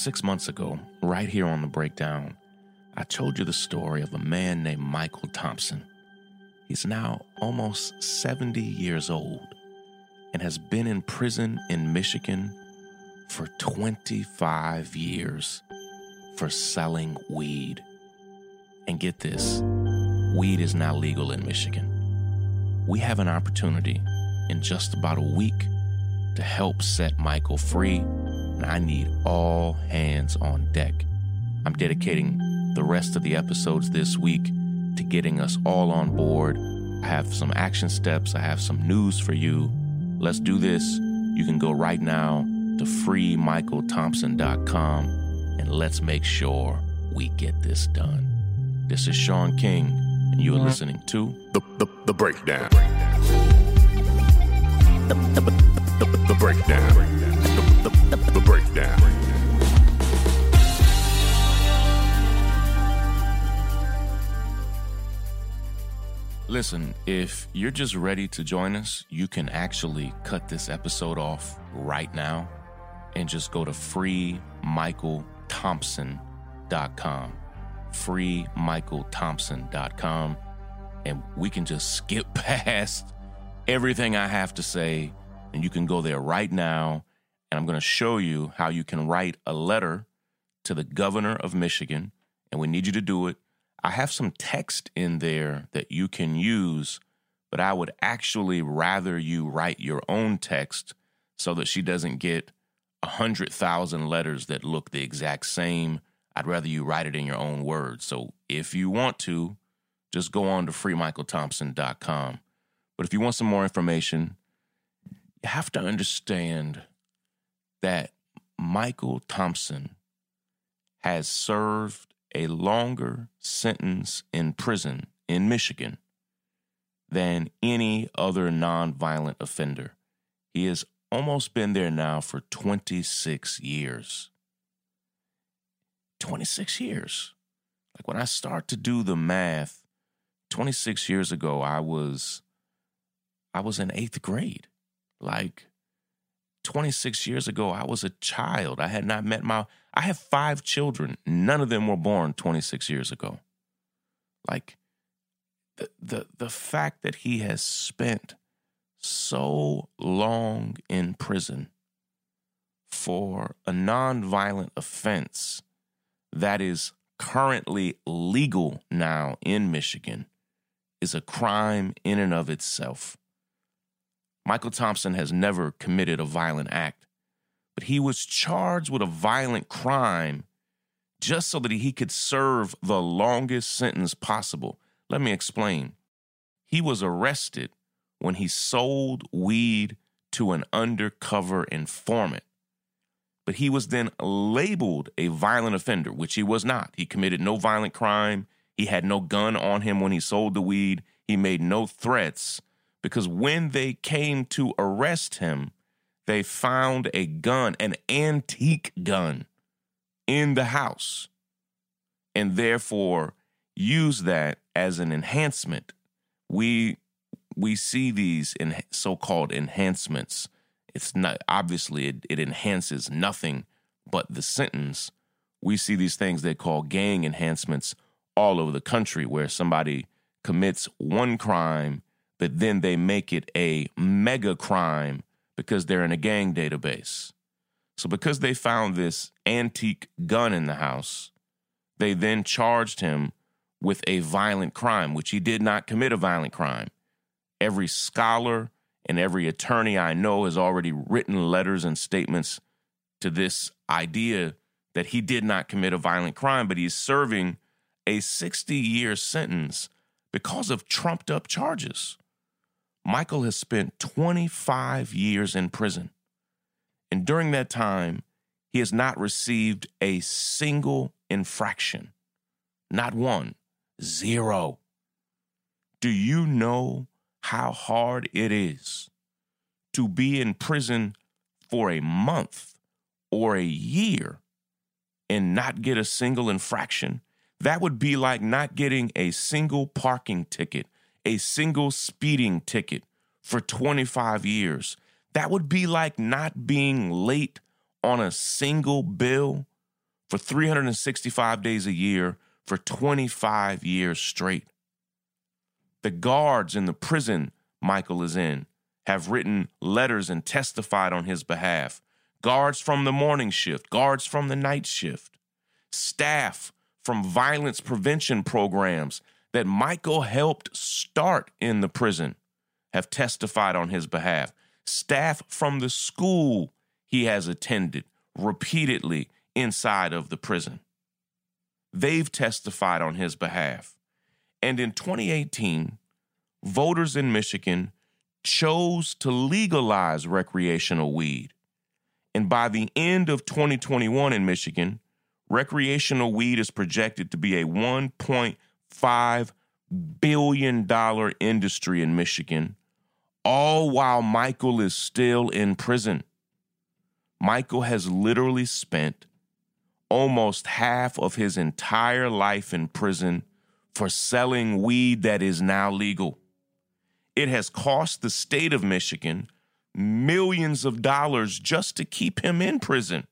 Six months ago, right here on the breakdown, I told you the story of a man named Michael Thompson. He's now almost 70 years old and has been in prison in Michigan for 25 years for selling weed. And get this weed is now legal in Michigan. We have an opportunity in just about a week to help set Michael free, and I need all hands on deck. I'm dedicating the rest of the episodes this week to getting us all on board. I have some action steps, I have some news for you. Let's do this. You can go right now to freemichaelthompson.com and let's make sure we get this done. This is Shaun King, and you are listening to The, the, the breakdown. The, the, the, the, the breakdown. The, the, the, the breakdown. Listen, if you're just ready to join us, you can actually cut this episode off right now and just go to freemichaelthompson.com. Freemichaelthompson.com. And we can just skip past everything I have to say. And you can go there right now. And I'm going to show you how you can write a letter to the governor of Michigan. And we need you to do it I have some text in there that you can use, but I would actually rather you write your own text so that she doesn't get a hundred thousand letters that look the exact same. I'd rather you write it in your own words. So if you want to, just go on to freemichaelthompson.com. But if you want some more information, you have to understand that Michael Thompson has served a longer sentence in prison in Michigan than any other nonviolent offender. He has almost been there now for 26 years. 26 years. Like when I start to do the math, 26 years ago I was I was in 8th grade. Like 26 years ago I was a child. I had not met my I have five children. None of them were born 26 years ago. Like the the the fact that he has spent so long in prison for a nonviolent offense that is currently legal now in Michigan is a crime in and of itself. Michael Thompson has never committed a violent act but he was charged with a violent crime just so that he could serve the longest sentence possible. Let me explain. He was arrested when he sold weed to an undercover informant. But he was then labeled a violent offender, which he was not. He committed no violent crime. He had no gun on him when he sold the weed. He made no threats because when they came to arrest him, they found a gun, an antique gun, in the house, and therefore use that as an enhancement. We we see these in so-called enhancements. It's not obviously it, it enhances nothing but the sentence. We see these things they call gang enhancements all over the country, where somebody commits one crime, but then they make it a mega crime because they're in a gang database. So, because they found this antique gun in the house, they then charged him with a violent crime, which he did not commit a violent crime. Every scholar and every attorney I know has already written letters and statements to this idea that he did not commit a violent crime, but he's serving a 60 year sentence because of trumped up charges. Michael has spent 25 years in prison. And during that time, he has not received a single infraction. Not one. Zero. Do you know how hard it is to be in prison for a month or a year and not get a single infraction? That would be like not getting a single parking ticket, a single speeding ticket for 25 years. That would be like not being late on a single bill for 365 days a year for 25 years straight. The guards in the prison Michael is in have written letters and testified on his behalf. Guards from the morning shift, guards from the night shift, staff from violence prevention programs that Michael helped start in the prison have testified on his behalf. Staff from the school he has attended repeatedly inside of the prison. They've testified on his behalf. And in 2018, voters in Michigan chose to legalize recreational weed. And by the end of 2021 in Michigan, recreational weed is projected to be a $1.5 billion industry in Michigan, all while Michael is still in prison. Michael has literally spent almost half of his entire life in prison for selling weed that is now legal. It has cost the state of Michigan millions of dollars just to keep him in prison.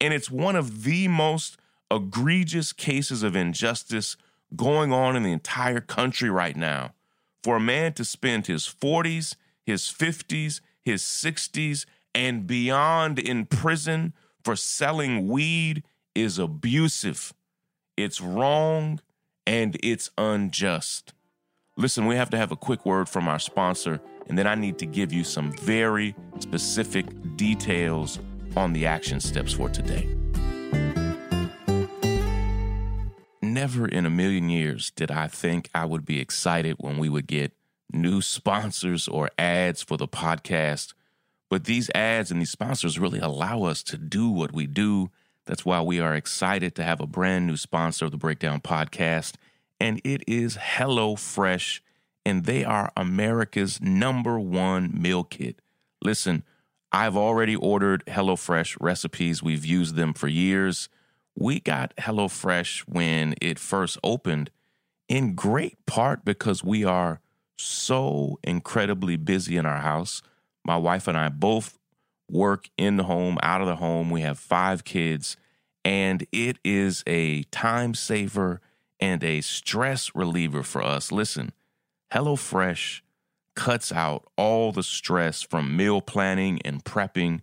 And it's one of the most egregious cases of injustice going on in the entire country right now. For a man to spend his 40s, his 50s, his 60s, and beyond in prison for selling weed is abusive. It's wrong and it's unjust. Listen, we have to have a quick word from our sponsor, and then I need to give you some very specific details on the action steps for today. Never in a million years did I think I would be excited when we would get new sponsors or ads for the podcast. But these ads and these sponsors really allow us to do what we do. That's why we are excited to have a brand new sponsor of the Breakdown Podcast, and it is HelloFresh, and they are America's number one meal kit. Listen, I've already ordered HelloFresh recipes. We've used them for years. We got HelloFresh when it first opened, in great part because we are so incredibly busy in our house. My wife and I both work in the home, out of the home. We have five kids, and it is a time saver and a stress reliever for us. Listen, HelloFresh cuts out all the stress from meal planning and prepping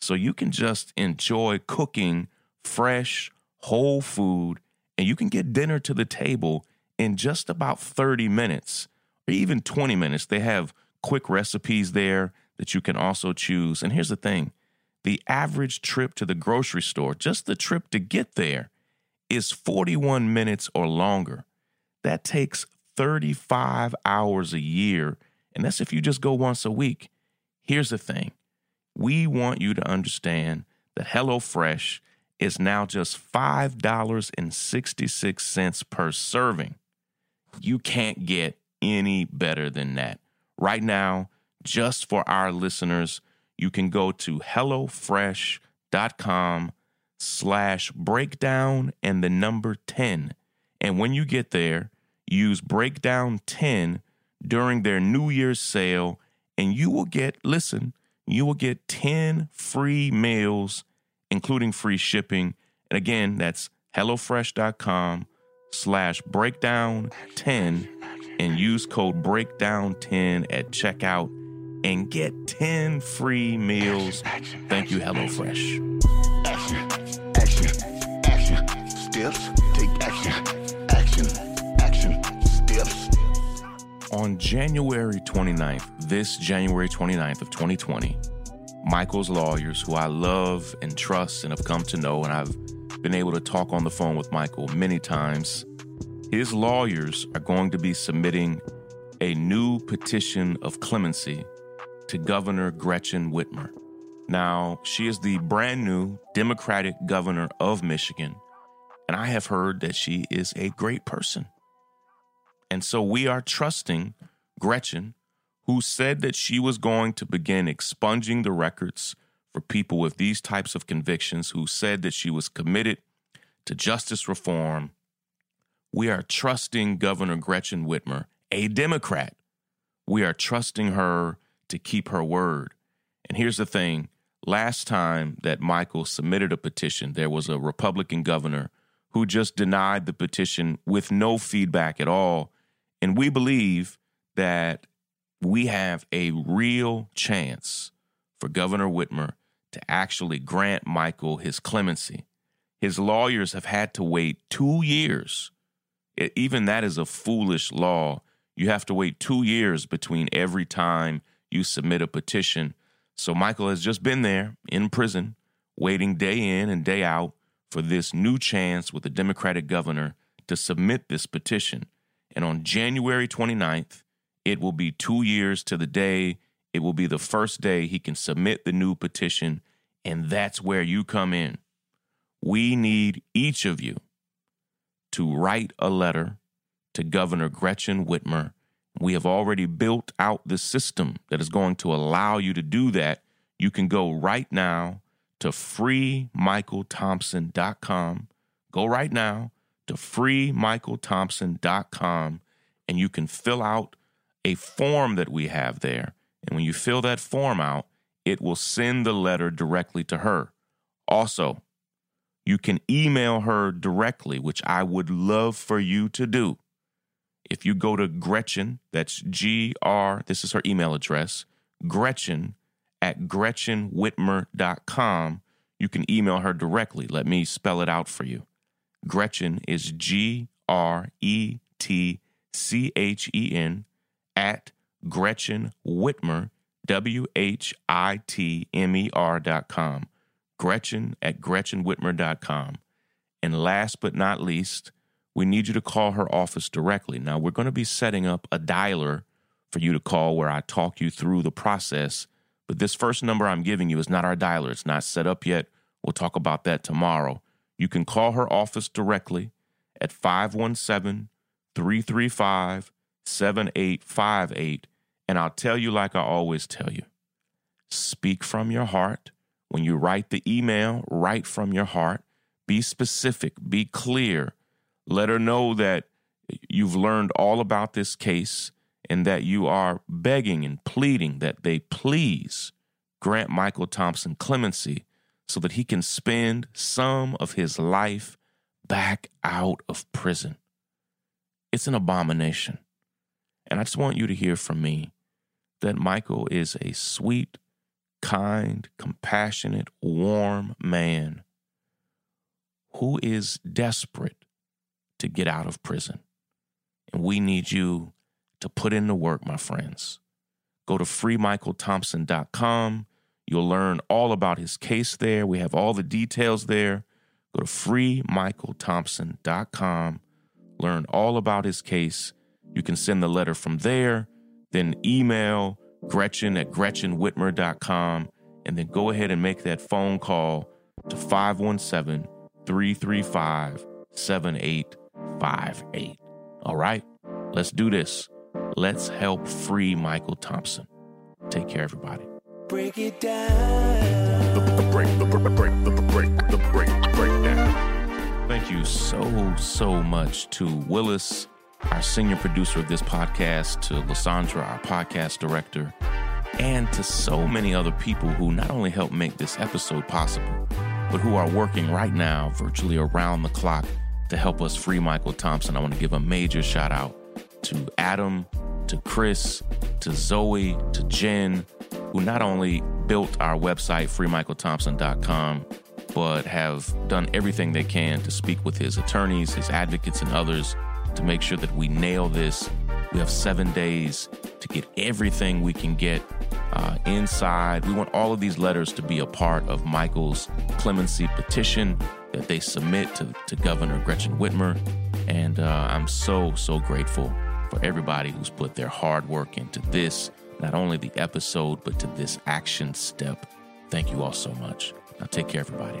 so you can just enjoy cooking fresh, whole food, and you can get dinner to the table in just about 30 minutes or even 20 minutes. They have quick recipes there that you can also choose. And here's the thing the average trip to the grocery store, just the trip to get there, is 41 minutes or longer. That takes 35 hours a year and that's if you just go once a week. Here's the thing we want you to understand that HelloFresh is now just $5.66 per serving. You can't get any better than that. Right now, just for our listeners, you can go to HelloFresh.com slash breakdown and the number 10. And when you get there, use breakdown 10 during their New Year's sale, and you will get, listen, you will get 10 free meals, including free shipping. And again, that's HelloFresh.com slash breakdown 10 and use code breakdown 10 at checkout and get 10 free meals. Thank you, HelloFresh. Action, action, action, steps, take action, action, action, steps. On January 29th, this January 29th of 2020, Michael's lawyers, who I love and trust and have come to know, and I've been able to talk on the phone with Michael many times, his lawyers are going to be submitting a new petition of clemency to Governor Gretchen Whitmer. Now, she is the brand new Democratic governor of Michigan, and I have heard that she is a great person. And so we are trusting Gretchen, who said that she was going to begin expunging the records for people with these types of convictions, who said that she was committed to justice reform. We are trusting Governor Gretchen Whitmer, a Democrat. We are trusting her to keep her word. And here's the thing last time that Michael submitted a petition, there was a Republican governor who just denied the petition with no feedback at all. And we believe that we have a real chance for Governor Whitmer to actually grant Michael his clemency. His lawyers have had to wait two years. It, even that is a foolish law. You have to wait two years between every time you submit a petition. So Michael has just been there in prison, waiting day in and day out for this new chance with the Democratic governor to submit this petition. And on January 29th, it will be two years to the day. It will be the first day he can submit the new petition. And that's where you come in. We need each of you to write a letter to Governor Gretchen Whitmer. We have already built out the system that is going to allow you to do that. You can go right now to freemichaelthompson.com. Go right now to freemichaelthompson.com and you can fill out a form that we have there. And when you fill that form out, it will send the letter directly to her. Also, you can email her directly, which I would love for you to do. If you go to Gretchen, that's G R, this is her email address, Gretchen at GretchenWhitmer.com, you can email her directly. Let me spell it out for you. Gretchen is G R E T C H E N at Gretchen Whitmer, W H I T M E R dot com. Gretchen at GretchenWhitmer.com. And last but not least, we need you to call her office directly. Now, we're going to be setting up a dialer for you to call where I talk you through the process. But this first number I'm giving you is not our dialer, it's not set up yet. We'll talk about that tomorrow. You can call her office directly at 517 335 7858. And I'll tell you like I always tell you speak from your heart. When you write the email, write from your heart. Be specific, be clear. Let her know that you've learned all about this case and that you are begging and pleading that they please grant Michael Thompson clemency so that he can spend some of his life back out of prison. It's an abomination. And I just want you to hear from me that Michael is a sweet, kind, compassionate, warm man who is desperate to get out of prison. And we need you to put in the work, my friends. Go to freemichaelthompson.com. You'll learn all about his case there. We have all the details there. Go to freemichaelthompson.com. Learn all about his case. You can send the letter from there, then email Gretchen at GretchenWhitmer.com, and then go ahead and make that phone call to 517 335 7858. All right, let's do this. Let's help free Michael Thompson. Take care, everybody. Break it down. The, the break, break, break, break, break, breakdown. Thank you so, so much to Willis, our senior producer of this podcast, to Lysandra, our podcast director, and to so many other people who not only help make this episode possible, but who are working right now virtually around the clock to help us free Michael Thompson. I want to give a major shout out to Adam, to Chris, to Zoe, to Jen, who not only built our website, freemichaelthompson.com, but have done everything they can to speak with his attorneys, his advocates, and others to make sure that we nail this. We have seven days to get everything we can get uh, inside. We want all of these letters to be a part of Michael's clemency petition that they submit to, to Governor Gretchen Whitmer. And uh, I'm so, so grateful for everybody who's put their hard work into this, not only the episode, but to this action step. Thank you all so much. Now take care, everybody.